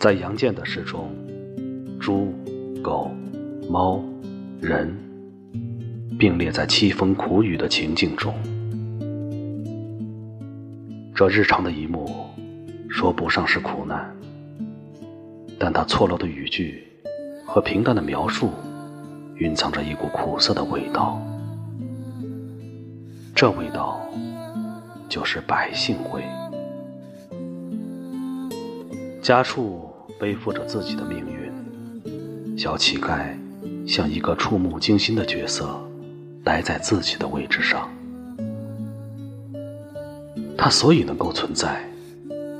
在杨建的诗中，猪、狗、猫、人并列在凄风苦雨的情境中。这日常的一幕，说不上是苦难，但他错落的语句和平淡的描述，蕴藏着一股苦涩的味道。这味道，就是百姓味。家畜背负着自己的命运，小乞丐像一个触目惊心的角色，待在自己的位置上。他所以能够存在，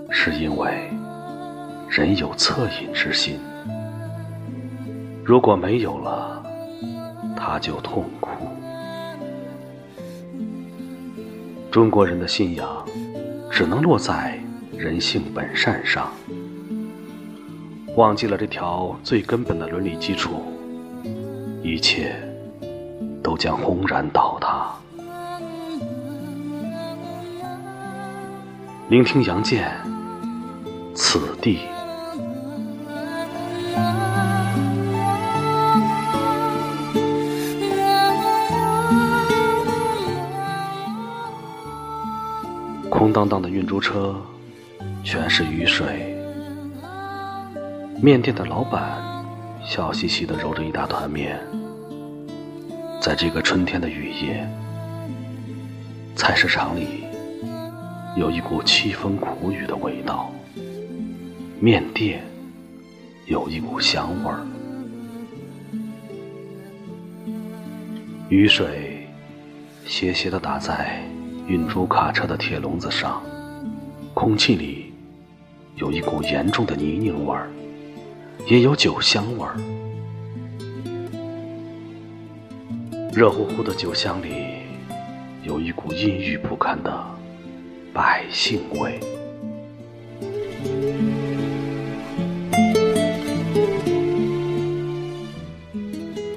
是因为人有恻隐之心。如果没有了，他就痛苦。中国人的信仰只能落在人性本善上，忘记了这条最根本的伦理基础，一切都将轰然倒塌。聆听杨建，此地。空荡荡的运猪车，全是雨水。面店的老板笑嘻嘻地揉着一大团面。在这个春天的雨夜，菜市场里。有一股凄风苦雨的味道，面店有一股香味儿，雨水斜斜地打在运猪卡车的铁笼子上，空气里有一股严重的泥泞味儿，也有酒香味儿。热乎乎的酒香里有一股阴郁不堪的。百姓味，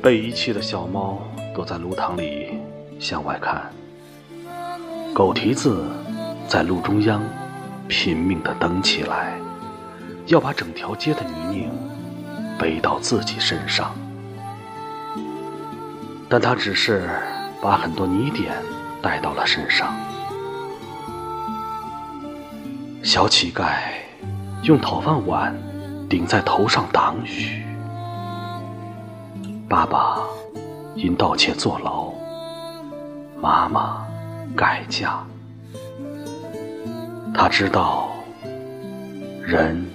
被遗弃的小猫躲在炉膛里向外看，狗蹄子在路中央拼命地蹬起来，要把整条街的泥泞背到自己身上，但他只是把很多泥点带到了身上。小乞丐用讨饭碗顶在头上挡雨，爸爸因盗窃坐牢，妈妈改嫁。他知道人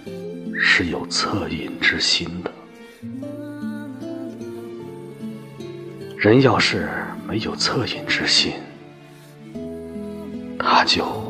是有恻隐之心的，人要是没有恻隐之心，他就。